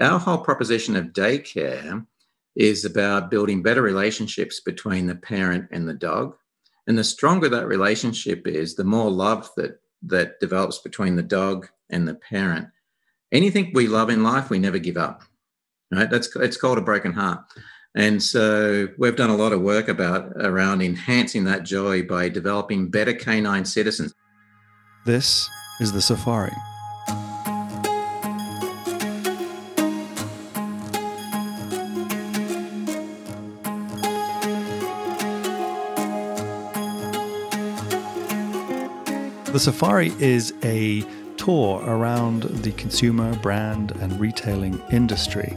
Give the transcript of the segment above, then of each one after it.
Our whole proposition of daycare is about building better relationships between the parent and the dog. And the stronger that relationship is, the more love that that develops between the dog and the parent. Anything we love in life, we never give up. Right? That's it's called a broken heart. And so we've done a lot of work about around enhancing that joy by developing better canine citizens. This is the safari. The Safari is a tour around the consumer, brand, and retailing industry.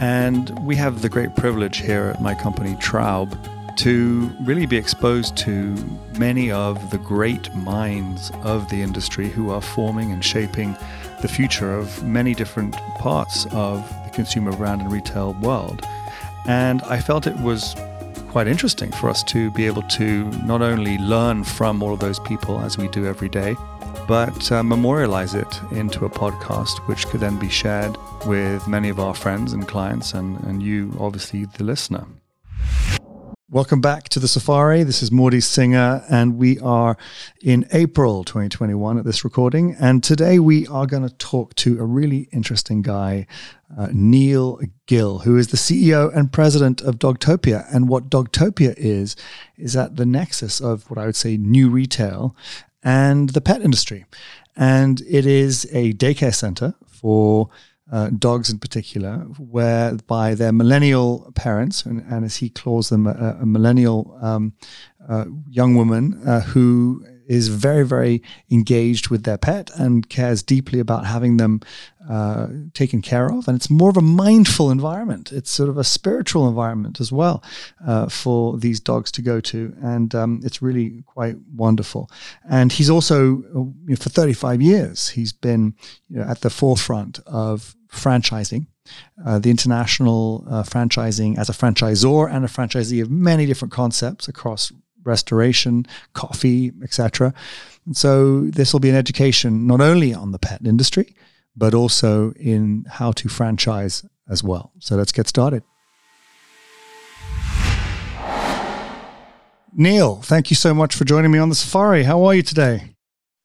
And we have the great privilege here at my company, Traub, to really be exposed to many of the great minds of the industry who are forming and shaping the future of many different parts of the consumer brand and retail world. And I felt it was quite interesting for us to be able to not only learn from all of those people as we do every day, but uh, memorialize it into a podcast, which could then be shared with many of our friends and clients, and, and you, obviously, the listener. Welcome back to the Safari. This is Morty Singer, and we are in April 2021 at this recording. And today we are going to talk to a really interesting guy, uh, Neil Gill, who is the CEO and president of Dogtopia. And what Dogtopia is, is at the nexus of what I would say new retail and the pet industry. And it is a daycare center for uh, dogs in particular, whereby their millennial parents, and, and as he calls them, a, a millennial um, uh, young woman uh, who is very, very engaged with their pet and cares deeply about having them uh, taken care of. And it's more of a mindful environment. It's sort of a spiritual environment as well uh, for these dogs to go to. And um, it's really quite wonderful. And he's also, you know, for 35 years, he's been you know, at the forefront of franchising. Uh, the international uh, franchising as a franchisor and a franchisee of many different concepts across restoration, coffee, etc. And so this will be an education not only on the pet industry, but also in how to franchise as well. So let's get started. Neil, thank you so much for joining me on the safari. How are you today?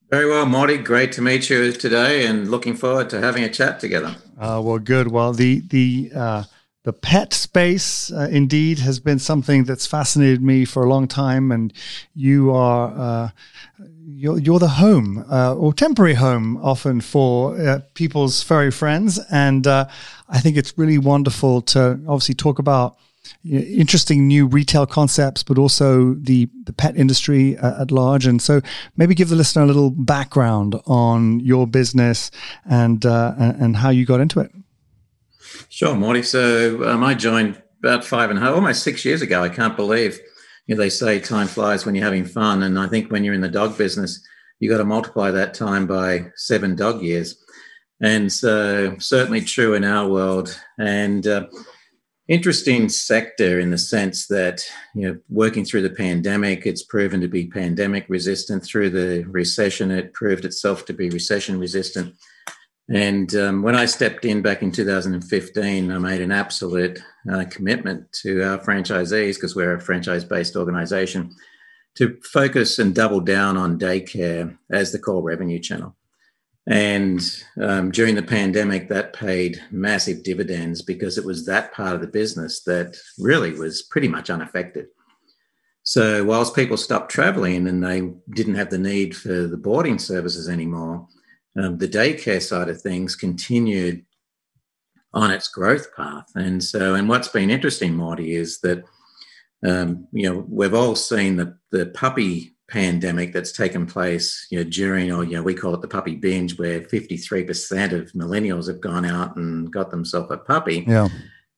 Very well, Morty. Great to meet you today, and looking forward to having a chat together. Uh, well, good. Well, the the uh, the pet space uh, indeed has been something that's fascinated me for a long time and you are uh, you're, you're, the home uh, or temporary home often for uh, people's furry friends and uh, i think it's really wonderful to obviously talk about interesting new retail concepts but also the, the pet industry uh, at large. And so maybe give the listener a little background on your business and and how you got into it Sure, Morty. So um, I joined about five and a half, almost six years ago. I can't believe you know, they say time flies when you're having fun. And I think when you're in the dog business, you got to multiply that time by seven dog years. And so certainly true in our world. And uh, interesting sector in the sense that, you know, working through the pandemic, it's proven to be pandemic resistant. Through the recession, it proved itself to be recession resistant and um, when I stepped in back in 2015, I made an absolute uh, commitment to our franchisees, because we're a franchise based organization, to focus and double down on daycare as the core revenue channel. And um, during the pandemic, that paid massive dividends because it was that part of the business that really was pretty much unaffected. So, whilst people stopped traveling and they didn't have the need for the boarding services anymore, um, the daycare side of things continued on its growth path. And so, and what's been interesting, Marty, is that um, you know we've all seen the the puppy pandemic that's taken place you know during or you know we call it the puppy binge where 53% of millennials have gone out and got themselves a puppy. Yeah.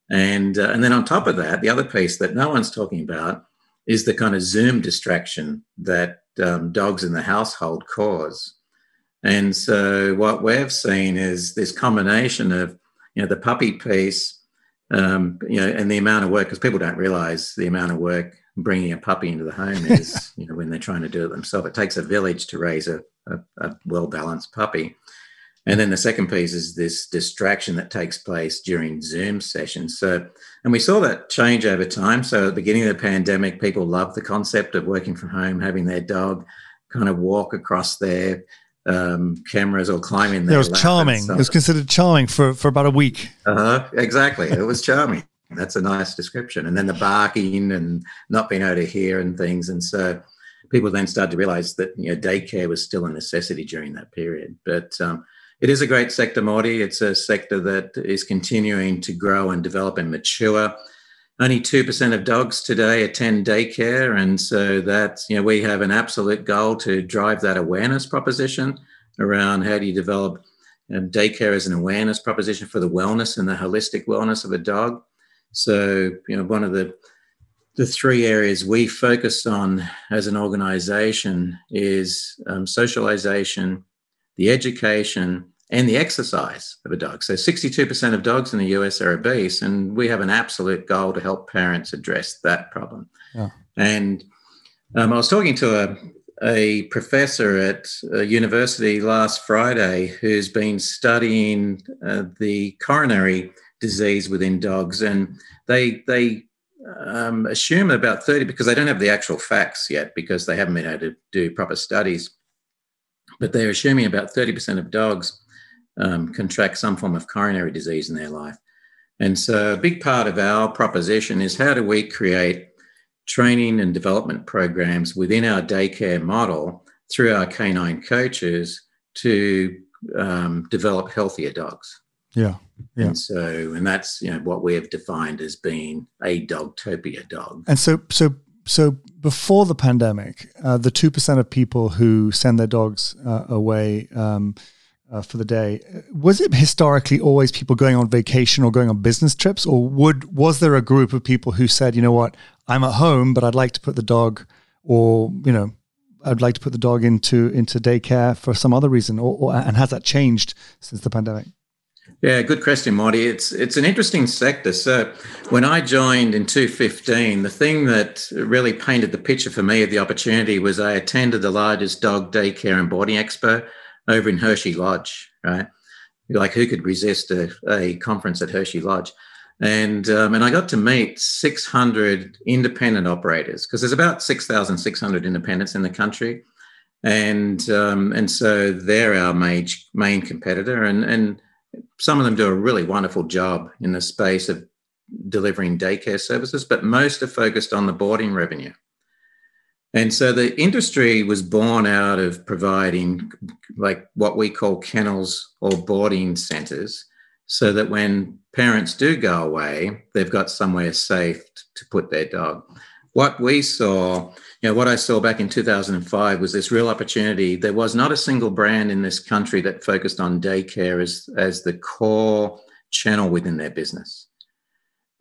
And uh, and then on top of that the other piece that no one's talking about is the kind of zoom distraction that um, dogs in the household cause and so what we've seen is this combination of, you know, the puppy piece, um, you know, and the amount of work, because people don't realize the amount of work bringing a puppy into the home is, you know, when they're trying to do it themselves. It takes a village to raise a, a, a well balanced puppy. And then the second piece is this distraction that takes place during Zoom sessions. So, and we saw that change over time. So, at the beginning of the pandemic, people loved the concept of working from home, having their dog kind of walk across their um, cameras or climbing. It was charming. It was considered charming for, for about a week. Uh-huh, exactly. It was charming. That's a nice description. And then the barking and not being able to hear and things. And so people then started to realize that you know daycare was still a necessity during that period. But um, it is a great sector, Morty. It's a sector that is continuing to grow and develop and mature. Only 2% of dogs today attend daycare. And so that's, you know, we have an absolute goal to drive that awareness proposition around how do you develop um, daycare as an awareness proposition for the wellness and the holistic wellness of a dog. So, you know, one of the the three areas we focus on as an organization is um, socialization, the education, and the exercise of a dog. So 62% of dogs in the US are obese, and we have an absolute goal to help parents address that problem. Yeah. And um, I was talking to a, a professor at a university last Friday who's been studying uh, the coronary disease within dogs, and they they um, assume about 30 because they don't have the actual facts yet because they haven't been able to do proper studies. But they're assuming about 30% of dogs um, contract some form of coronary disease in their life. And so, a big part of our proposition is how do we create training and development programs within our daycare model through our canine coaches to um, develop healthier dogs. Yeah. Yeah. And so, and that's you know what we have defined as being a dogtopia dog. And so, so, so before the pandemic, uh, the two percent of people who send their dogs uh, away um, uh, for the day, was it historically always people going on vacation or going on business trips, or would was there a group of people who said, you know what, I'm at home, but I'd like to put the dog, or you know, I'd like to put the dog into into daycare for some other reason, or, or and has that changed since the pandemic? Yeah, good question, Marty. It's it's an interesting sector. So when I joined in 2015, the thing that really painted the picture for me of the opportunity was I attended the largest dog daycare and boarding expo over in Hershey Lodge, right? Like who could resist a, a conference at Hershey Lodge? And um, and I got to meet 600 independent operators because there's about 6,600 independents in the country, and um, and so they're our main main competitor, and and some of them do a really wonderful job in the space of delivering daycare services, but most are focused on the boarding revenue. And so the industry was born out of providing like what we call kennels or boarding centers so that when parents do go away, they've got somewhere safe to put their dog. What we saw you know, what I saw back in 2005 was this real opportunity. There was not a single brand in this country that focused on daycare as, as the core channel within their business.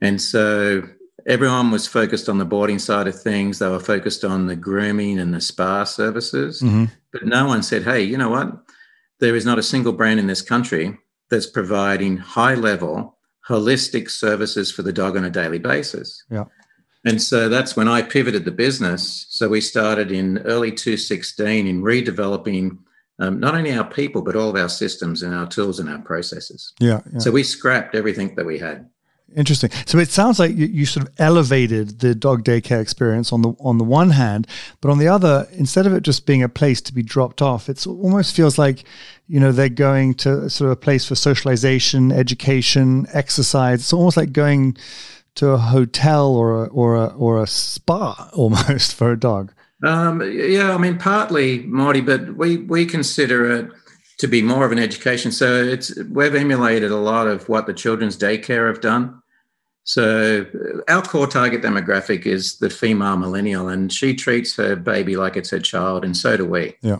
And so everyone was focused on the boarding side of things. They were focused on the grooming and the spa services. Mm-hmm. But no one said, hey, you know what? There is not a single brand in this country that's providing high level, holistic services for the dog on a daily basis. Yeah. And so that's when I pivoted the business. So we started in early 2016 in redeveloping um, not only our people, but all of our systems and our tools and our processes. Yeah, yeah. So we scrapped everything that we had. Interesting. So it sounds like you, you, sort of elevated the dog daycare experience on the on the one hand, but on the other, instead of it just being a place to be dropped off, it almost feels like you know they're going to sort of a place for socialization, education, exercise. It's almost like going to a hotel or a, or a, or a spa almost for a dog? Um, yeah, I mean, partly, Marty, but we, we consider it to be more of an education. So it's we've emulated a lot of what the children's daycare have done. So our core target demographic is the female millennial, and she treats her baby like it's her child, and so do we. Yeah.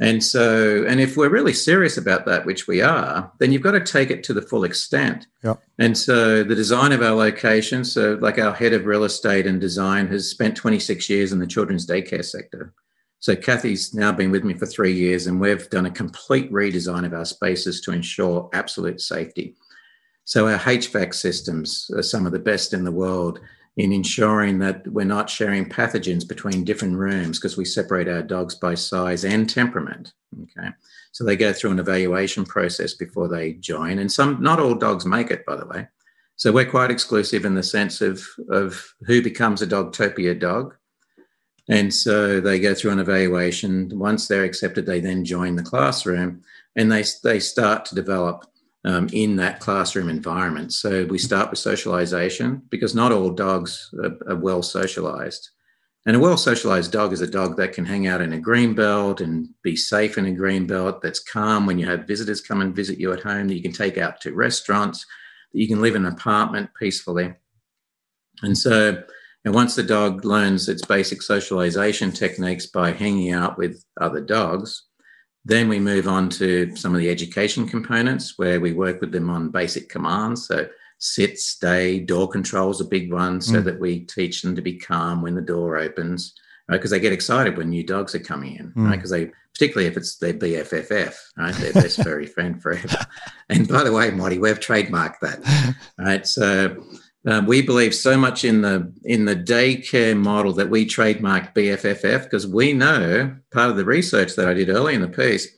And so, and if we're really serious about that, which we are, then you've got to take it to the full extent. Yep. And so, the design of our location, so like our head of real estate and design has spent 26 years in the children's daycare sector. So, Kathy's now been with me for three years, and we've done a complete redesign of our spaces to ensure absolute safety. So, our HVAC systems are some of the best in the world in ensuring that we're not sharing pathogens between different rooms because we separate our dogs by size and temperament. Okay. So they go through an evaluation process before they join. And some, not all dogs make it, by the way. So we're quite exclusive in the sense of, of who becomes a Dogtopia dog. And so they go through an evaluation. Once they're accepted, they then join the classroom and they, they start to develop um, in that classroom environment. So we start with socialization because not all dogs are, are well socialized. And a well socialized dog is a dog that can hang out in a green belt and be safe in a green belt, that's calm when you have visitors come and visit you at home, that you can take out to restaurants, that you can live in an apartment peacefully. And so, and once the dog learns its basic socialization techniques by hanging out with other dogs, then we move on to some of the education components where we work with them on basic commands. So sit, stay, door control is a big one so mm. that we teach them to be calm when the door opens, right? Because they get excited when new dogs are coming in, mm. right? Because they, particularly if it's their BFFF, right? Their best furry friend forever. And by the way, Marty, we've trademarked that, right? So uh, we believe so much in the in the daycare model that we trademarked BFFF because we know part of the research that I did early in the piece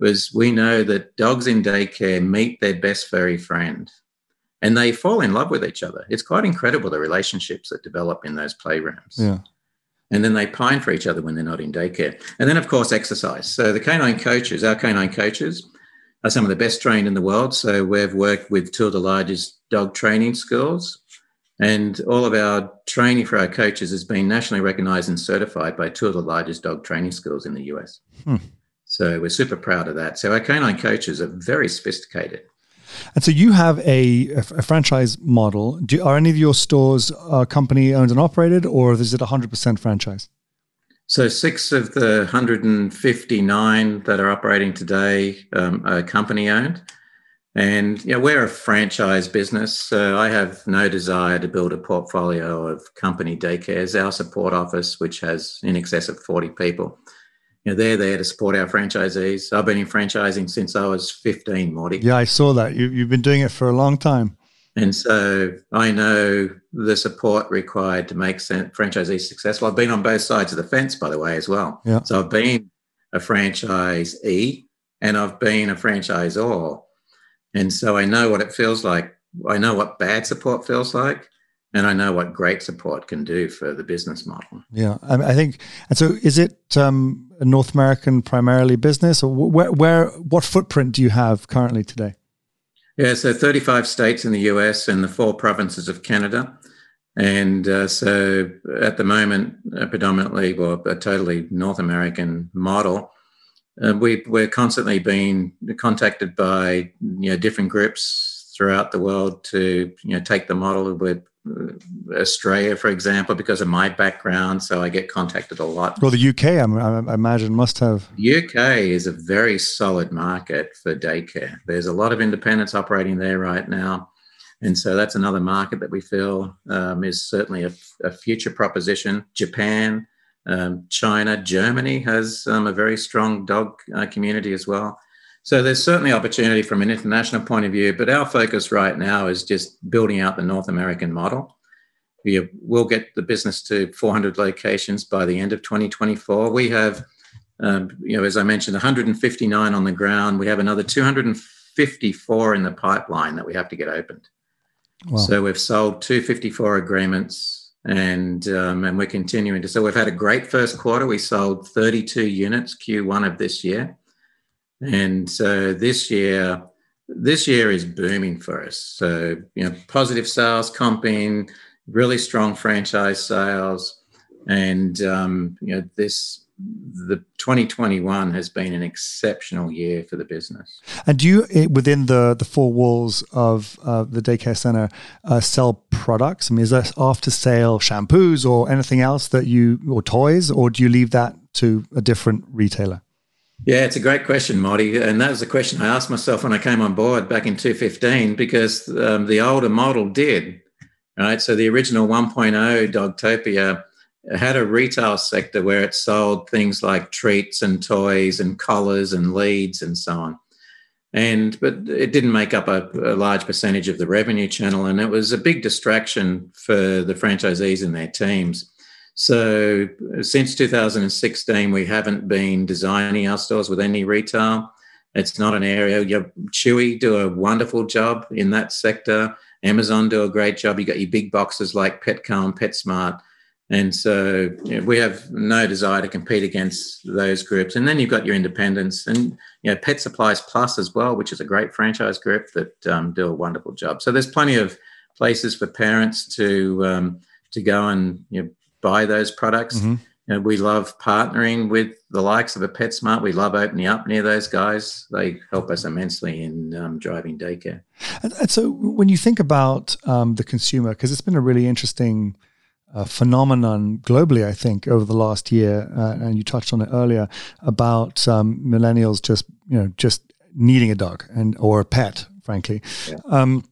was we know that dogs in daycare meet their best furry friend and they fall in love with each other. It's quite incredible the relationships that develop in those playrooms. Yeah. And then they pine for each other when they're not in daycare. And then, of course, exercise. So the canine coaches, our canine coaches, are some of the best trained in the world. So we've worked with two of the largest dog training schools and all of our training for our coaches has been nationally recognized and certified by two of the largest dog training schools in the US. Hmm. So we're super proud of that. So our canine coaches are very sophisticated. And so you have a, a franchise model. Do, are any of your stores uh, company owned and operated, or is it 100% franchise? So six of the 159 that are operating today um, are company owned. And know, we're a franchise business, so I have no desire to build a portfolio of company daycares. Our support office, which has in excess of 40 people, you know, they're there to support our franchisees. I've been in franchising since I was 15, Morty. Yeah, I saw that. You, you've been doing it for a long time. And so I know the support required to make franchisees successful. I've been on both sides of the fence, by the way, as well. Yeah. So I've been a franchisee and I've been a franchisor. And so I know what it feels like. I know what bad support feels like. And I know what great support can do for the business model. Yeah, I, think. And so, is it um, a North American primarily business, or where, where, what footprint do you have currently today? Yeah, so 35 states in the US and the four provinces of Canada. And uh, so at the moment, uh, predominantly, well, a totally North American model. Uh, we, we're constantly being contacted by you know different groups throughout the world to you know take the model with uh, Australia, for example, because of my background. So I get contacted a lot. Well, the UK, I, I imagine, must have. UK is a very solid market for daycare. There's a lot of independents operating there right now. And so that's another market that we feel um, is certainly a, a future proposition. Japan, um, China, Germany has um, a very strong dog uh, community as well. So there's certainly opportunity from an international point of view, but our focus right now is just building out the North American model. We will get the business to 400 locations by the end of 2024. We have, um, you know, as I mentioned, 159 on the ground. We have another 254 in the pipeline that we have to get opened. Wow. So we've sold 254 agreements and um, and we're continuing to. So we've had a great first quarter. We sold 32 units Q1 of this year, and so this year this year is booming for us. So you know, positive sales, comping, really strong franchise sales, and um, you know this the 2021 has been an exceptional year for the business. And do you, eh, within the the four walls of uh, the daycare center, uh, sell products? I mean, is that after sale shampoos or anything else that you or toys, or do you leave that to a different retailer? Yeah, it's a great question, Marty. And that was a question I asked myself when I came on board back in 2015 because um, the older model did. Right. So the original 1.0 Dogtopia had a retail sector where it sold things like treats and toys and collars and leads and so on. and but it didn't make up a, a, large percentage of the revenue channel and it was a big distraction for the franchisees and their teams. So since 2016 we haven't been designing our stores with any retail. It's not an area. You chewy do a wonderful job in that sector. Amazon do a great job. You got your big boxes like Petco and PetSmart and so you know, we have no desire to compete against those groups. And then you've got your independents and you know Pet Supplies Plus as well, which is a great franchise group that um, do a wonderful job. So there's plenty of places for parents to um, to go and you know, buy those products. Mm-hmm. You know, we love partnering with the likes of a PetSmart. We love opening up near those guys. They help us immensely in um, driving daycare. And, and, so when you think about um, the consumer, because it's been a really interesting – uh, phenomenon globally, I think, over the last year, uh, and you touched on it earlier about um, millennials just you know just needing a dog and or a pet, frankly. Yeah. Um,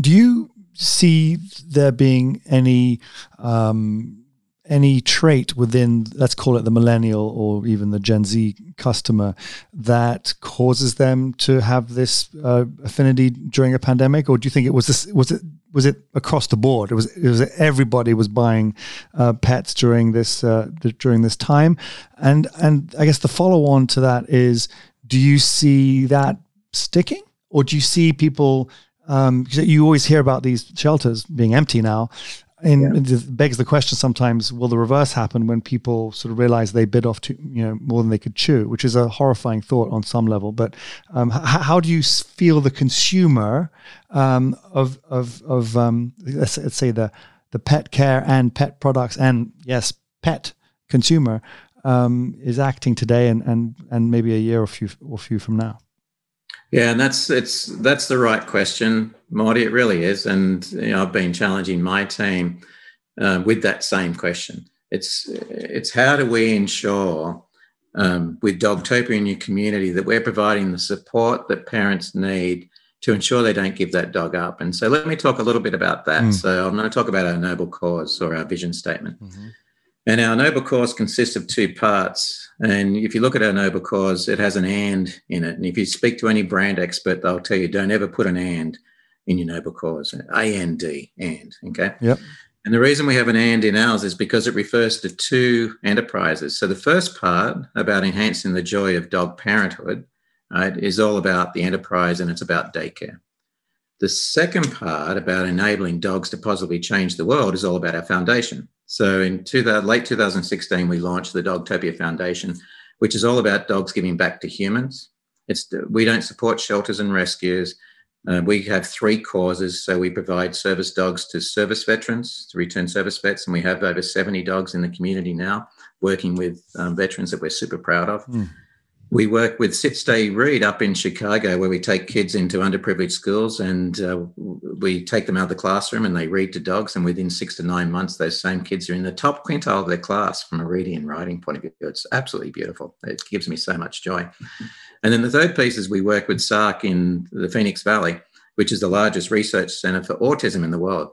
do you see there being any um, any trait within, let's call it the millennial or even the Gen Z customer, that causes them to have this uh, affinity during a pandemic, or do you think it was this? Was it was it across the board? It was it was everybody was buying uh, pets during this uh, during this time, and and I guess the follow on to that is, do you see that sticking, or do you see people? Um, you always hear about these shelters being empty now, and yeah. it begs the question sometimes will the reverse happen when people sort of realize they bit off too, you know more than they could chew which is a horrifying thought on some level but um, h- how do you feel the consumer um, of of of um, let's, let's, say the the pet care and pet products and yes pet consumer um, is acting today and and and maybe a year or few or few from now yeah, and that's it's that's the right question, Marty. It really is, and you know, I've been challenging my team uh, with that same question. It's it's how do we ensure um, with Dogtopia in your community that we're providing the support that parents need to ensure they don't give that dog up. And so let me talk a little bit about that. Mm. So I'm going to talk about our noble cause or our vision statement. Mm-hmm. And our noble cause consists of two parts. And if you look at our noble cause, it has an and in it. And if you speak to any brand expert, they'll tell you don't ever put an and in your noble cause. A N D and. Okay. Yep. And the reason we have an and in ours is because it refers to two enterprises. So the first part about enhancing the joy of dog parenthood, right, is all about the enterprise and it's about daycare. The second part about enabling dogs to positively change the world is all about our foundation. So in 2000, late 2016, we launched the Dogtopia Foundation, which is all about dogs giving back to humans. It's we don't support shelters and rescues. Uh, we have three causes. So we provide service dogs to service veterans, to return service vets, and we have over 70 dogs in the community now working with um, veterans that we're super proud of. Mm. We work with Sit Stay Read up in Chicago, where we take kids into underprivileged schools and uh, we take them out of the classroom and they read to dogs. And within six to nine months, those same kids are in the top quintile of their class from a reading and writing point of view. It's absolutely beautiful. It gives me so much joy. And then the third piece is we work with SARRC in the Phoenix Valley, which is the largest research center for autism in the world.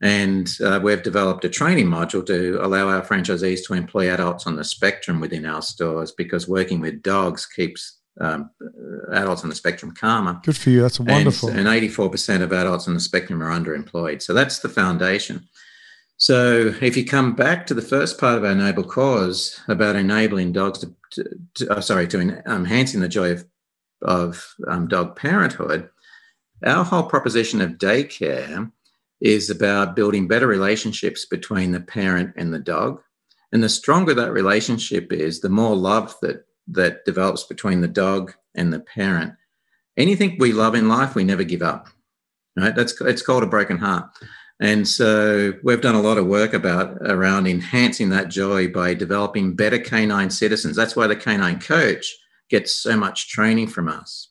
And uh, we've developed a training module to allow our franchisees to employ adults on the spectrum within our stores because working with dogs keeps um, adults on the spectrum calmer. Good for you. That's wonderful. And, and 84% of adults on the spectrum are underemployed. So that's the foundation. So if you come back to the first part of our noble cause about enabling dogs to, to, to oh, sorry, to um, enhancing the joy of, of um, dog parenthood, our whole proposition of daycare is about building better relationships between the parent and the dog. And the stronger that relationship is, the more love that that develops between the dog and the parent. Anything we love in life, we never give up. Right? That's it's called a broken heart. And so we've done a lot of work about around enhancing that joy by developing better canine citizens. That's why the canine coach gets so much training from us.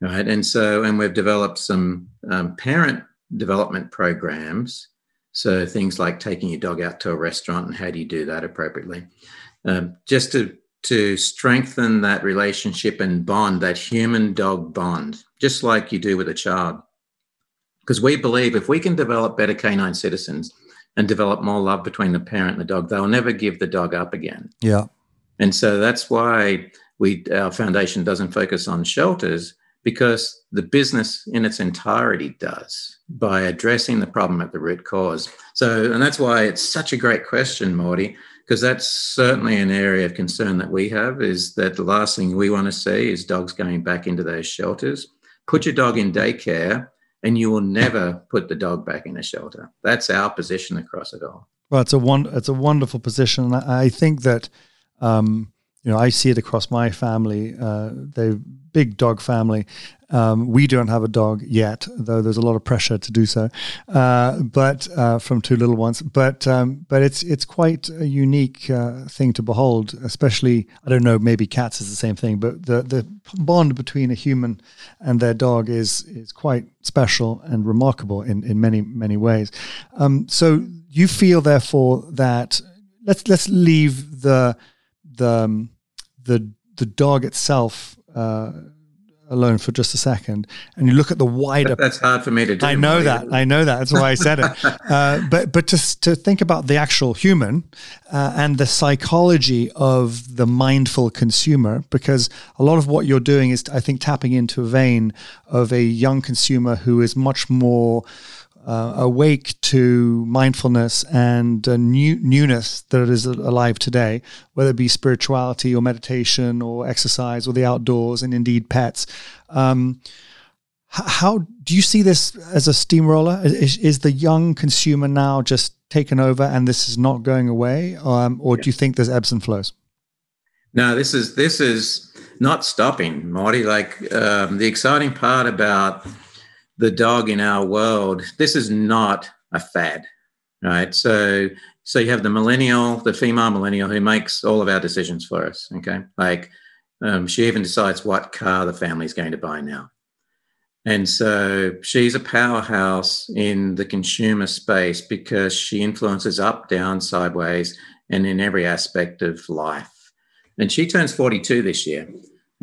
Right. And so, and we've developed some um, parent development programs. So things like taking your dog out to a restaurant and how do you do that appropriately? Um, just to to strengthen that relationship and bond, that human dog bond, just like you do with a child. Because we believe if we can develop better canine citizens and develop more love between the parent and the dog, they'll never give the dog up again. Yeah. And so that's why we our foundation doesn't focus on shelters because the business in its entirety does by addressing the problem at the root cause. So, and that's why it's such a great question, Morty, because that's certainly an area of concern that we have is that the last thing we want to see is dogs going back into those shelters. Put your dog in daycare and you will never put the dog back in a shelter. That's our position across it all. Well, it's a one, it's a wonderful position. I think that, um, you know, I see it across my family. Uh, they big dog family. Um, we don't have a dog yet, though there's a lot of pressure to do so. Uh, but uh, from two little ones, but um, but it's it's quite a unique uh, thing to behold. Especially, I don't know, maybe cats is the same thing, but the the bond between a human and their dog is is quite special and remarkable in in many many ways. Um, so you feel, therefore, that let's let's leave the the um, the the dog itself uh, alone for just a second and you look at the wider that's hard for me to do i know that. I know that. That's why i said it. Uh, but but to, to think about the actual human uh, and the psychology of the mindful consumer because a lot of what you're doing is i think tapping into a vein of a young consumer who is much more uh, awake to mindfulness and uh, new, newness that is alive today, whether it be spirituality or meditation or exercise or the outdoors and indeed pets. Um, how do you see this as a steamroller? Is, is, the young consumer now just taken over and this is not going away, um, or do you think there's ebbs and flows? No, this is this is not stopping, Marty. Like um, the exciting part about the dog in our world, this is not a fad, right? So, so you have the millennial, the female millennial who makes all of our decisions for us. Okay, like um, she even decides what car the family is going to buy now. And so she's a powerhouse in the consumer space because she influences up, down, sideways, and in every aspect of life. And she turns 42 this year.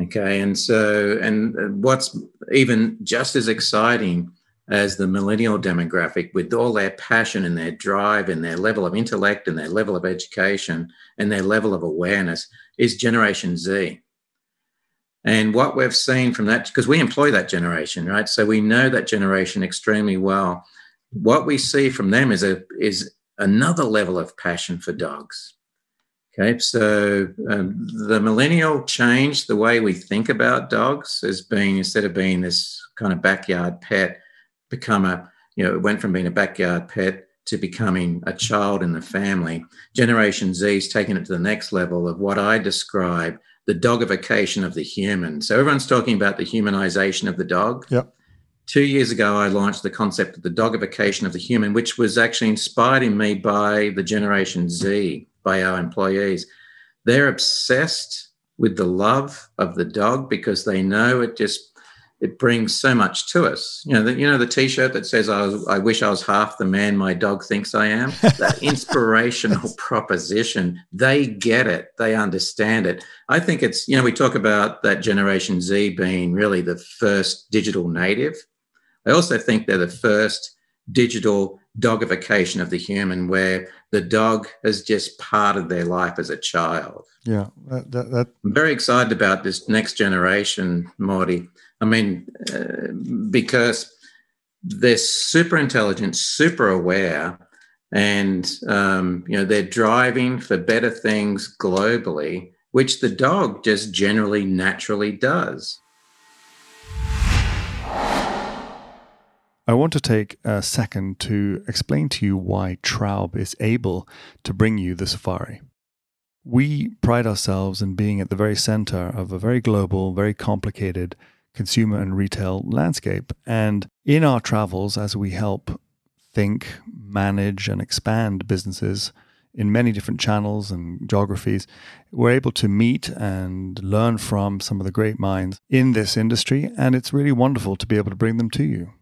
Okay. And so, and what's even just as exciting as the millennial demographic, with all their passion and their drive and their level of intellect and their level of education and their level of awareness, is Generation Z. And what we've seen from that, because we employ that generation, right? So we know that generation extremely well. What we see from them is a is another level of passion for dogs. Okay, so um, the millennial changed the way we think about dogs as being instead of being this kind of backyard pet, become a you know it went from being a backyard pet to becoming a child in the family. Generation Z's taken it to the next level of what I describe the dogification of the human. So everyone's talking about the humanization of the dog. Yep. Two years ago, I launched the concept of the dogification of the human, which was actually inspired in me by the Generation Z by our employees. They're obsessed with the love of the dog because they know it just it brings so much to us. You know, the, you know the T-shirt that says I, was, "I wish I was half the man my dog thinks I am." That inspirational proposition. They get it. They understand it. I think it's you know we talk about that Generation Z being really the first digital native. I also think they're the first digital dogification of the human, where the dog is just part of their life as a child. Yeah, that, that, that. I'm very excited about this next generation, Morty. I mean, uh, because they're super intelligent, super aware, and um, you know they're driving for better things globally, which the dog just generally naturally does. I want to take a second to explain to you why Traub is able to bring you the safari. We pride ourselves in being at the very center of a very global, very complicated consumer and retail landscape. And in our travels, as we help think, manage, and expand businesses in many different channels and geographies, we're able to meet and learn from some of the great minds in this industry. And it's really wonderful to be able to bring them to you.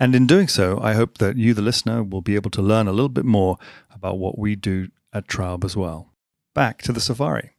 And in doing so, I hope that you, the listener, will be able to learn a little bit more about what we do at Traub as well. Back to the safari.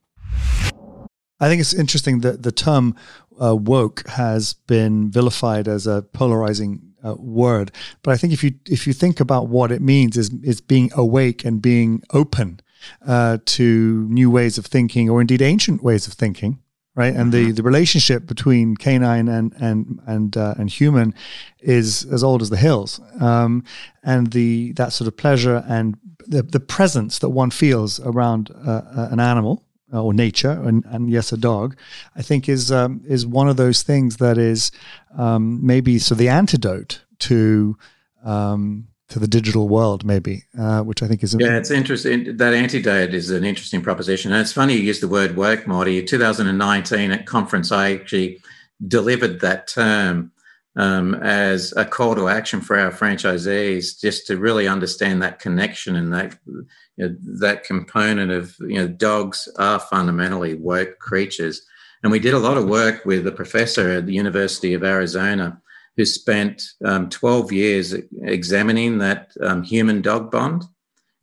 I think it's interesting that the term uh, woke has been vilified as a polarizing uh, word, but I think if you if you think about what it means is is being awake and being open uh, to new ways of thinking, or indeed ancient ways of thinking, right? And the, mm-hmm. the relationship between canine and and and uh, and human is as old as the hills. Um, and the that sort of pleasure and the the presence that one feels around uh, uh an animal or nature, and, and, yes, a dog, I think is um, is one of those things that is um, maybe so the antidote to um, to the digital world, maybe, uh, which I think is yeah, it's interesting. That antidote is an interesting proposition, and it's funny you use the word work, Marty. 2019 at conference, I actually delivered that term um, as a call to action for our franchisees, just to really understand that connection and that you know, that component of you know dogs are fundamentally work creatures. And we did a lot of work with a professor at the University of Arizona who spent um, 12 years examining that um, human dog bond.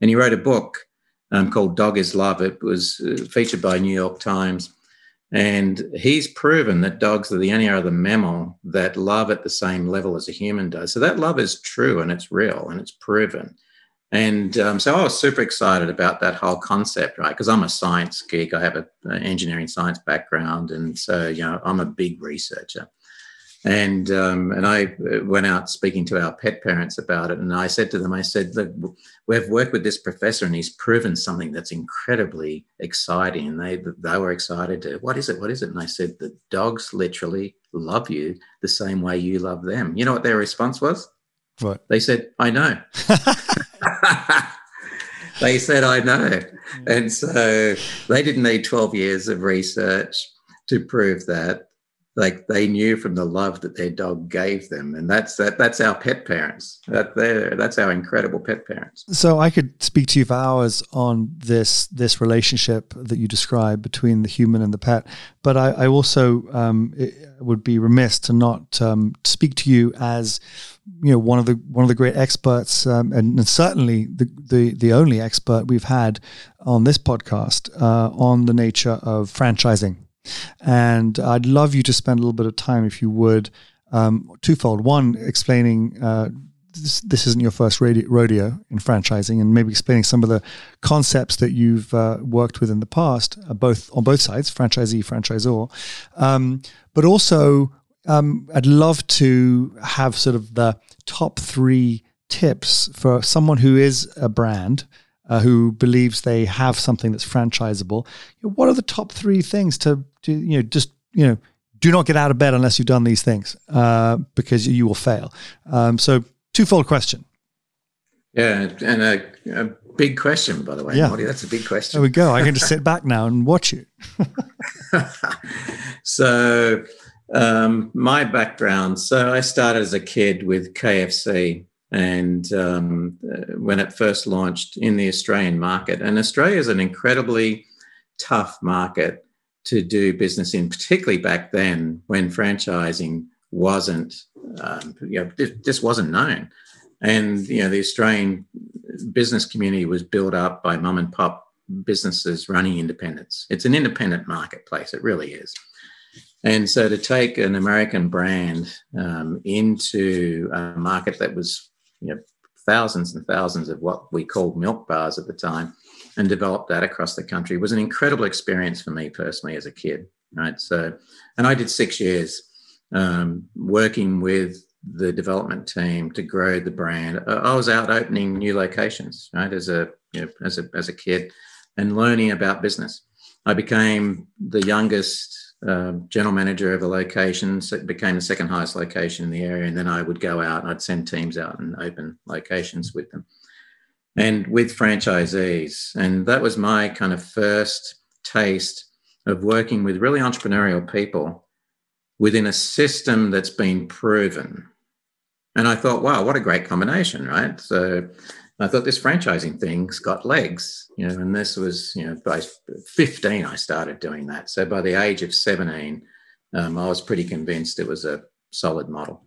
And he wrote a book um, called Dog is Love. It was uh, featured by New York Times. And he's proven that dogs are the only other mammal that love at the same level as a human does. So that love is true and it's real and it's proven. And um, so I was super excited about that whole concept, right? Because I'm a science geek. I have an engineering science background. And so, you know, I'm a big researcher. And um, and I uh, went out speaking to our pet parents about it, and I said to them, I said, look, we've worked with this professor, and he's proven something that's incredibly exciting. And they they were excited to, what is it? What is it? And I said that dogs literally love you the same way you love them. You know what their response was? What they said, I know. they said, I know. And so they didn't need 12 years of research to prove that like they knew from the love that their dog gave them. And that's that that's our pet parents. That they that's our incredible pet parents. So i could speak to you for hours on this this relationship that you describe between the human and the pet. But i, I also um, would be remiss to not um, speak to you as you know one of the one of the great experts um, and, and, certainly the, the the only expert we've had on this podcast uh, on the nature of franchising and I'd love you to spend a little bit of time, if you would, um, twofold. One, explaining uh, this, this, isn't your first rodeo in franchising, and maybe explaining some of the concepts that you've uh, worked with in the past, uh, both on both sides, franchisee, franchisor. Um, but also, um, I'd love to have sort of the top three tips for someone who is a brand uh, who believes they have something that's franchisable. What are the top three things to, to, you know, just, you know, do not get out of bed unless you've done these things uh, because you will fail. Um, so, twofold question. Yeah, and a, a, big question, by the way, yeah. Marty. That's a big question. There we go. I can just sit back now and watch you. so, um, my background. So, I started as a kid with KFC and um, uh, when it first launched in the Australian market. And Australia is an incredibly tough market to do business in, particularly back then when franchising wasn't, um, you know, just wasn't known. And you know, the Australian business community was built up by mum and pop businesses running independents. It's an independent marketplace. It really is. And so to take an American brand um, into a market that was you know, thousands and thousands of what we called milk bars at the time and developed that across the country. Was an incredible experience for me personally as a kid right? So and i did six years um, working with the development team to grow the brand. I was out opening new locations right as a you know as a as a kid and learning about business. I became the youngest um, general manager of a location. So it became the second highest location in the area. And then I would go out and I'd send teams out and open locations with them and with franchisees. And that was my kind of first taste of working with really entrepreneurial people within a system that's been proven. And I thought, wow, what a great combination, right? So I thought this franchising thing's got legs, you know, and this was, you know, by 15, I started doing that. So by the age of 17, um, I was pretty convinced it was a solid model.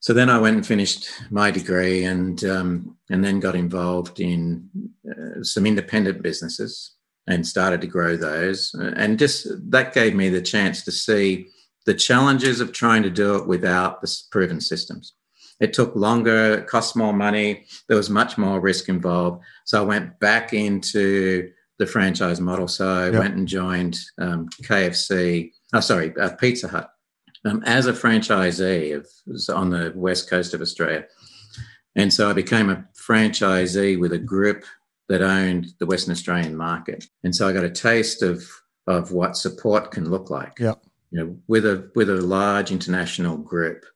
So then I went and finished my degree and, um, and then got involved in uh, some independent businesses and started to grow those. And just that gave me the chance to see the challenges of trying to do it without the proven systems. It took longer, cost more money, there was much more risk involved. So I went back into the franchise model. So I yep. went and joined um, KFC oh, sorry, uh, Pizza Hut, um, as a franchisee of, on the west coast of Australia. And so I became a franchisee with a group that owned the Western Australian market. And so I got a taste of, of what support can look like. Yeah. You know, with a with a large international group.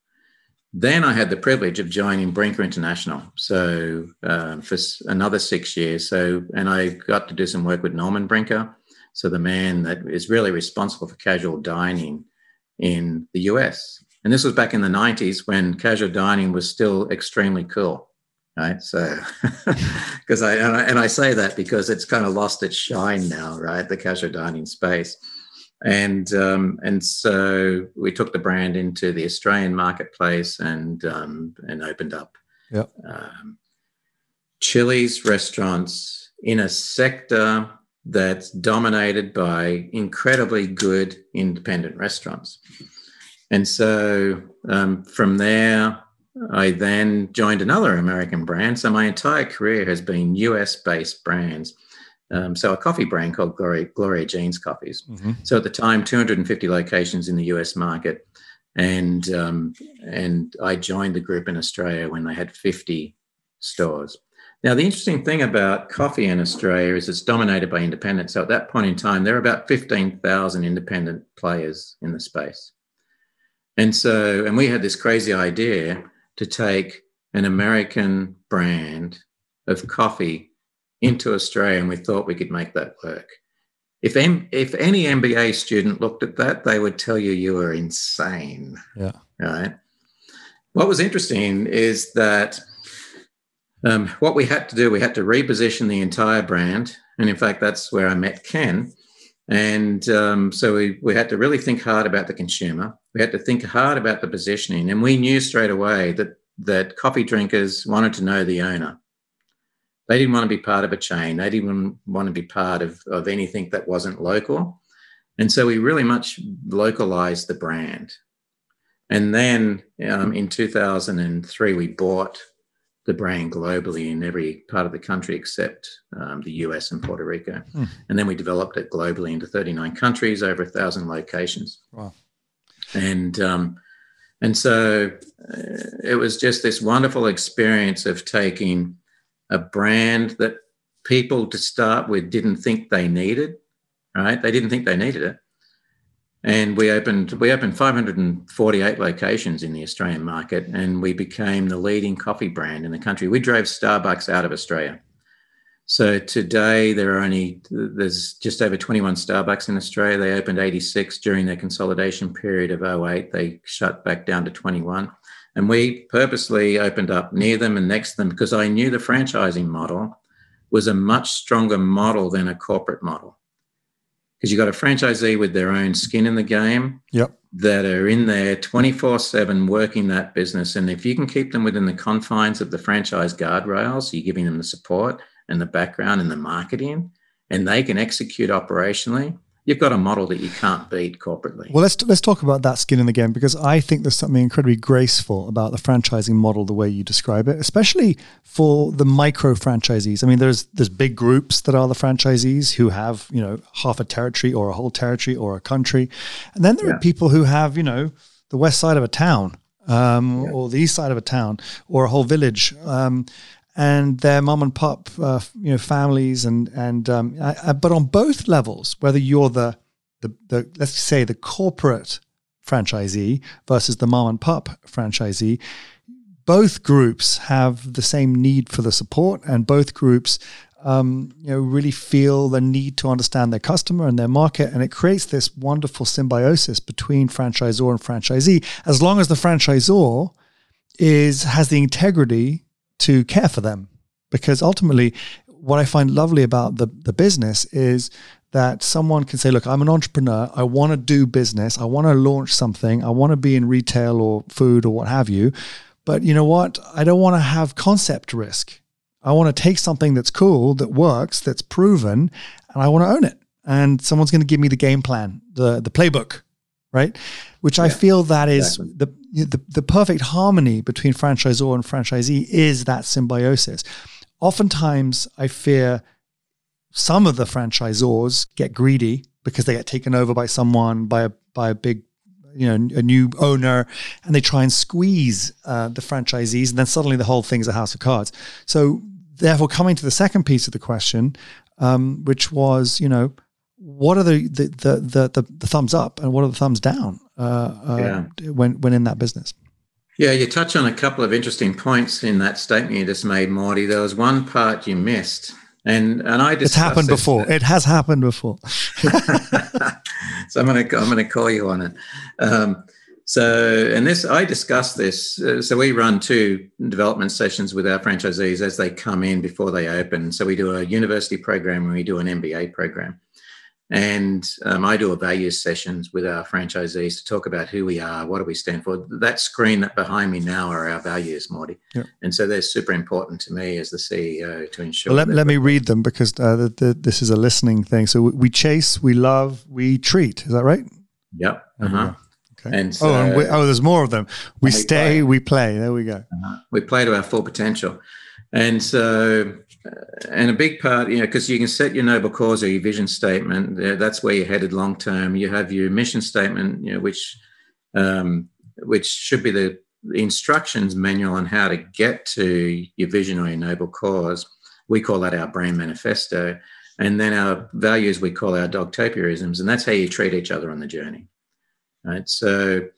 Then I had the privilege of joining Brinker International, so um, for another six years. So, and I got to do some work with Norman Brinker, so the man that is really responsible for casual dining in the US. And this was back in the 90s when casual dining was still extremely cool. Right. So, because I and, I and I say that because it's kind of lost its shine now, right? The casual dining space. And um, and so we took the brand into the Australian marketplace and um, and opened up yep. um, Chili's restaurants in a sector that's dominated by incredibly good independent restaurants. And so um, from there, I then joined another American brand. So my entire career has been US based brands. Um, so a coffee brand called Gloria, Gloria Jean's Coffees. Mm-hmm. So at the time, 250 locations in the US market. And, um, and I joined the group in Australia when they had 50 stores. Now, the interesting thing about coffee in Australia is it's dominated by independents. So at that point in time, there are about 15,000 independent players in the space. And so, and we had this crazy idea to take an American brand of coffee into Australia, and we thought we could make that work. If, M- if any MBA student looked at that, they would tell you you were insane. Yeah. Right. What was interesting is that um, what we had to do, we had to reposition the entire brand. And in fact, that's where I met Ken. And um, so we, we had to really think hard about the consumer. We had to think hard about the positioning. And we knew straight away that, that coffee drinkers wanted to know the owner. They didn't want to be part of a chain. They didn't want to be part of, of anything that wasn't local. And so we really much localized the brand. And then um, in 2003, we bought the brand globally in every part of the country except um, the US and Puerto Rico. Hmm. And then we developed it globally into 39 countries, over a thousand locations. Wow. And um, and so uh, it was just this wonderful experience of taking a brand that people to start with didn't think they needed, right? They didn't think they needed it and we opened we opened 548 locations in the Australian market, and we became the leading coffee brand in the country. We drove Starbucks out of Australia. So today there are only there's just over 21 Starbucks in Australia. They opened 86 during their consolidation period of 08. They shut back down to 21. And we purposely opened up near them and next to them because I knew the franchising model was a much stronger model than a corporate model because you've got a franchisee with their own skin in the game yep. that are in there 24 7 working that business. And if you can keep them within the confines of the franchise guardrails, you're giving them the support and the background and the marketing, and they can execute operationally, you've got a model that you can't beat corporately. Well, let's let's talk about that skin in the game because I think there's something incredibly graceful about the franchising model, the way you describe it, especially for the micro franchisees. I mean, there's there's big groups that are the franchisees who have you know half a territory or a whole territory or a country, and then there yeah. are people who have you know the west side of a town um, yeah. or the east side of a town or a whole village. Um, and their mom and pop, uh, you know, families, and and um, I, but on both levels, whether you're the, the the let's say the corporate franchisee versus the mom and pop franchisee, both groups have the same need for the support, and both groups, um, you know, really feel the need to understand their customer and their market, and it creates this wonderful symbiosis between franchisor and franchisee. As long as the franchisor is has the integrity to care for them. Because ultimately, what I find lovely about the, the business is that someone can say, Look, I'm an entrepreneur. I want to do business. I want to launch something. I want to be in retail or food or what have you. But you know what? I don't want to have concept risk. I want to take something that's cool, that works, that's proven, and I want to own it. And someone's going to give me the game plan, the, the playbook, right? Which yeah, I feel that is exactly. the the, the perfect harmony between franchisor and franchisee is that symbiosis. Oftentimes, I fear some of the franchisors get greedy because they get taken over by someone, by a by a big you know a new owner and they try and squeeze uh, the franchisees and then suddenly the whole thing's a house of cards so therefore coming to the second piece of the question um, which was you know what are the the, the the, the, thumbs up and what are the thumbs down uh, uh, yeah. when when in that business yeah you touch on a couple of interesting points in that statement you just made morty there was one part you missed and and I it's happened before. It has happened before. so I'm gonna I'm gonna call you on it. Um, so and this I discussed this. Uh, so we run two development sessions with our franchisees as they come in before they open. So we do a university program and we do an MBA program. And um, I do a values sessions with our franchisees to talk about who we are, what do we stand for. That screen that behind me now are our values, Morty. Yeah. And so they're super important to me as the CEO to ensure. Well, let, let me read them because uh, the, the, this is a listening thing. So we chase, we love, we treat. Is that right? Yep. Uh-huh. Okay. And so, oh, and we, oh, there's more of them. We, stay, play. we play. There we go. Uh-huh. We play to our full potential. And so and a big part, you know, because you can set your noble cause or your vision statement. That's where you're headed long term. You have your mission statement, you know, which um, which should be the instructions manual on how to get to your vision or your noble cause. We call that our brand manifesto, and then our values we call our dogtopianisms, and that's how you treat each other on the journey. Right. So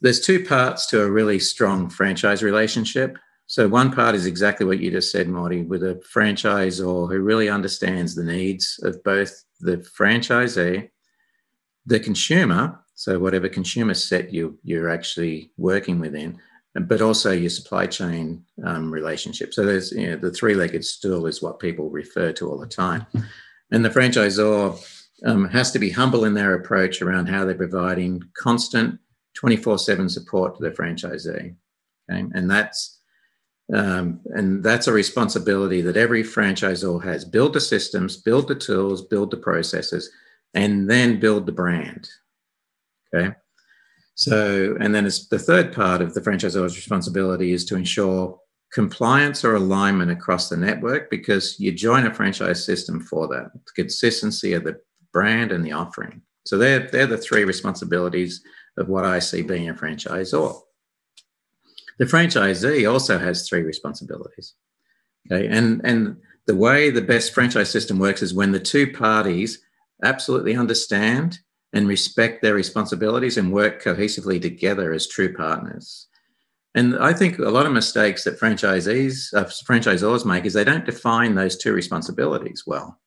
there's two parts to a really strong franchise relationship. So one part is exactly what you just said, Marty, with a franchisor who really understands the needs of both the franchisee, the consumer, so whatever consumer set you you're actually working within, but also your supply chain um, relationship. So there's you know the three-legged stool is what people refer to all the time, and the franchisor um, has to be humble in their approach around how they're providing constant 24/7 support to the franchisee. Okay, and that's um, and that's a responsibility that every franchisor has. Build the systems, build the tools, build the processes, and then build the brand. Okay. So, and then it's the third part of the franchisor's responsibility is to ensure compliance or alignment across the network because you join a franchise system for that the consistency of the brand and the offering. So they're they're the three responsibilities of what I see being a franchisor. The franchisee also has three responsibilities. Okay, and and the way the best franchise system works is when the two parties absolutely understand and respect their responsibilities and work cohesively together as true partners. And I think a lot of mistakes that franchisees, uh, franchisors make is they don't define those two responsibilities well.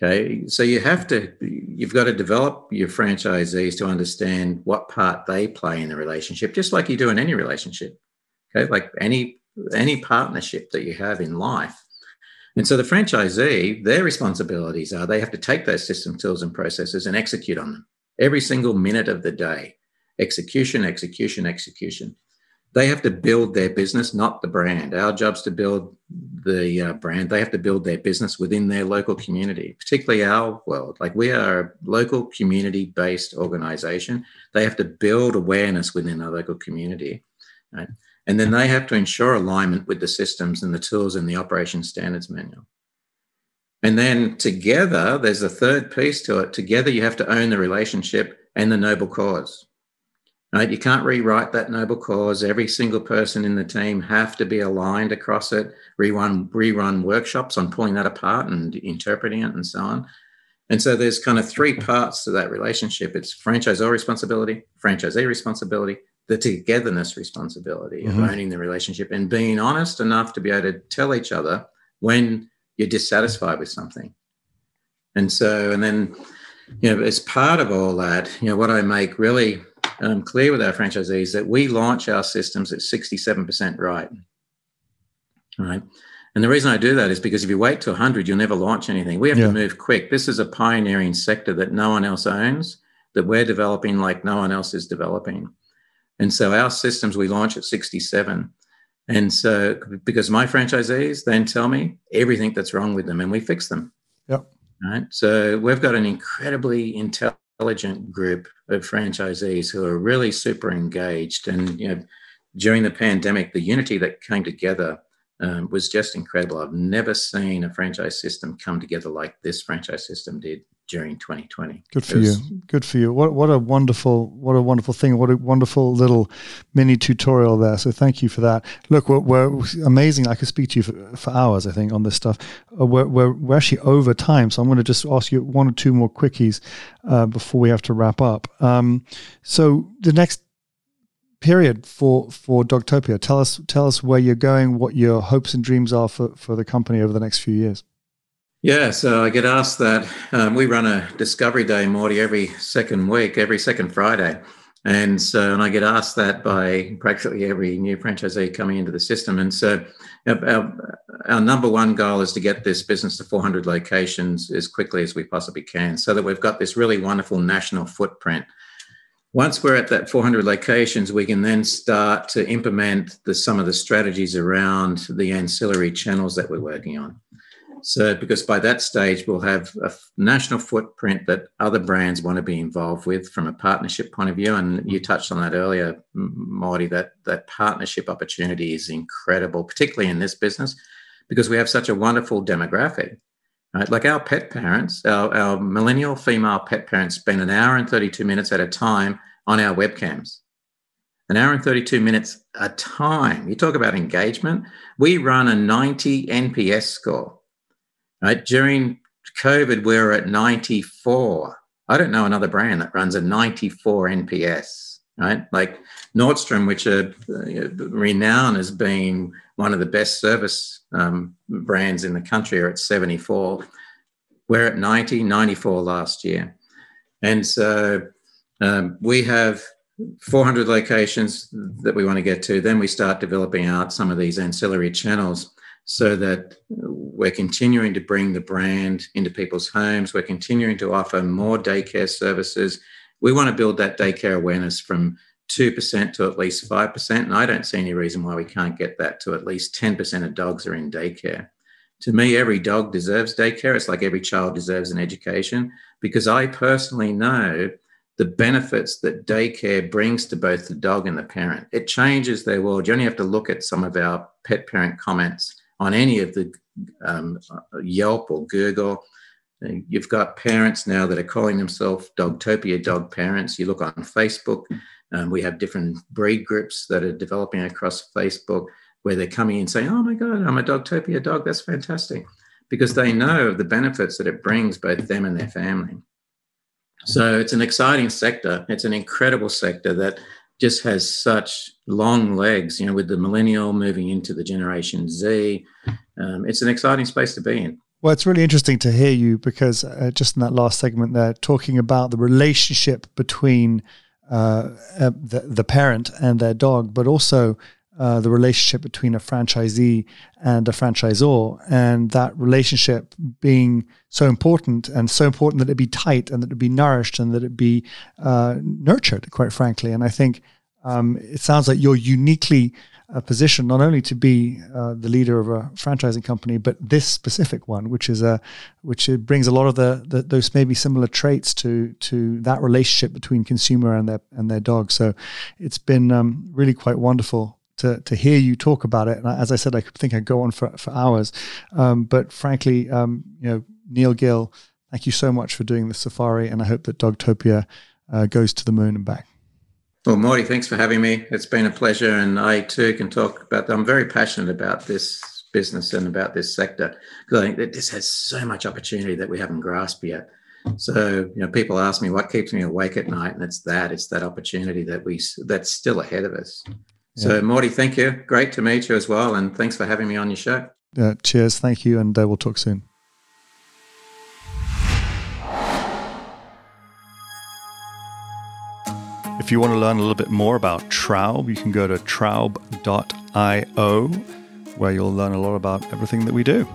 Okay, so you have to, you've got to develop your franchisees to understand what part they play in the relationship, just like you do in any relationship. Okay, like any any partnership that you have in life. And so the franchisee, their responsibilities are they have to take those system tools and processes and execute on them every single minute of the day. Execution, execution, execution they have to build their business, not the brand. Our job's to build the uh, brand. They have to build their business within their local community, particularly our world. Like we are a local community based organization. They have to build awareness within our local community. Right? And then they have to ensure alignment with the systems and the tools in the operation standards manual. And then together, there's a third piece to it. Together, you have to own the relationship and the noble cause. Right? You can't rewrite that noble cause. Every single person in the team have to be aligned across it. Rerun rerun workshops on pulling that apart and interpreting it and so on. And so there's kind of three parts to that relationship. It's franchisor responsibility, franchisee responsibility, the togetherness responsibility mm-hmm. of owning the relationship and being honest enough to be able to tell each other when you're dissatisfied with something. And so, and then, you know, as part of all that, you know, what I make really um, clear with our franchisees that we launch our systems at 67% right. Right. And the reason I do that is because if you wait to 100, you'll never launch anything. We have yeah. to move quick. This is a pioneering sector that no one else owns, that we're developing like no one else is developing. And so our systems we launch at 67. And so because my franchisees then tell me everything that's wrong with them and we fix them. Yep. Right. So we've got an incredibly intelligent intelligent group of franchisees who are really super engaged. And you know, during the pandemic, the unity that came together um, was just incredible. I've never seen a franchise system come together like this franchise system did. During 2020. Good for was, you. Good for you. What what a wonderful what a wonderful thing. What a wonderful little mini tutorial there. So thank you for that. Look, we're, we're amazing. I could speak to you for, for hours. I think on this stuff. Uh, we're, we're we're actually over time, so I'm going to just ask you one or two more quickies uh, before we have to wrap up. Um, so the next period for for Dogtopia. Tell us tell us where you're going, what your hopes and dreams are for for the company over the next few years. Yeah, so I get asked that. Um, we run a Discovery Day, Morty, every second week, every second Friday. And so, and I get asked that by practically every new franchisee coming into the system. And so, our, our, number one goal is to get this business to 400 locations as quickly as we possibly can so that we've got this really wonderful national footprint. Once we're at that 400 locations, we can then start to implement the, some of the strategies around the ancillary channels that we're working on. So, because by that stage, we'll have a national footprint that other brands want to be involved with from a partnership point of view. And you mm-hmm. touched on that earlier, Marty, that, that partnership opportunity is incredible, particularly in this business, because we have such a wonderful demographic. Right? Like our pet parents, our, our millennial female pet parents spend an hour and 32 minutes at a time on our webcams an hour and 32 minutes a time. You talk about engagement. We run a 90 NPS score. Right? During COVID, we are at 94. I don't know another brand that runs a 94 NPS, right? Like Nordstrom, which are renowned as being one of the best service um, brands in the country, are at 74. We're at 90, 94 last year. And so um, we have 400 locations that we want to get to. Then we start developing out some of these ancillary channels so that we're continuing to bring the brand into people's homes. We're continuing to offer more daycare services. We want to build that daycare awareness from 2% to at least 5%. And I don't see any reason why we can't get that to at least 10% of dogs are in daycare. To me, every dog deserves daycare. It's like every child deserves an education because I personally know the benefits that daycare brings to both the dog and the parent. It changes their world. You only have to look at some of our pet parent comments on any of the um, Yelp or Google. You've got parents now that are calling themselves Dogtopia dog parents. You look on Facebook, um, we have different breed groups that are developing across Facebook where they're coming in saying, Oh my God, I'm a Dogtopia dog. That's fantastic. Because they know of the benefits that it brings both them and their family. So it's an exciting sector. It's an incredible sector that just has such long legs, you know, with the millennial moving into the Generation Z. Um, it's an exciting space to be in. Well, it's really interesting to hear you because uh, just in that last segment there, talking about the relationship between uh, uh, the, the parent and their dog, but also uh, the relationship between a franchisee and a franchisor, and that relationship being so important and so important that it be tight and that it be nourished and that it be uh, nurtured, quite frankly. And I think um, it sounds like you're uniquely uh, positioned not only to be uh, the leader of a franchising company, but this specific one, which is a which brings a lot of the, the, those maybe similar traits to to that relationship between consumer and their and their dog. So it's been um, really quite wonderful to to hear you talk about it. And as I said, I think I'd go on for for hours. Um, but frankly, um, you know, Neil Gill, thank you so much for doing the safari, and I hope that Dogtopia uh, goes to the moon and back. Well, Morty, thanks for having me. It's been a pleasure, and I too can talk about. That. I'm very passionate about this business and about this sector because I think that this has so much opportunity that we haven't grasped yet. So, you know, people ask me what keeps me awake at night, and it's that it's that opportunity that we that's still ahead of us. So. Morty, thank you. Great to meet you as well. And thanks for having me on your show. Uh, cheers. Thank you. And uh, we'll talk soon. If you want to learn a little bit more about Traub, you can go to traub.io, where you'll learn a lot about everything that we do.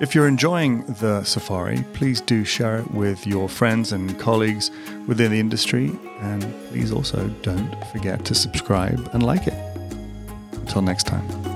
If you're enjoying the safari, please do share it with your friends and colleagues within the industry. And please also don't forget to subscribe and like it. Until next time.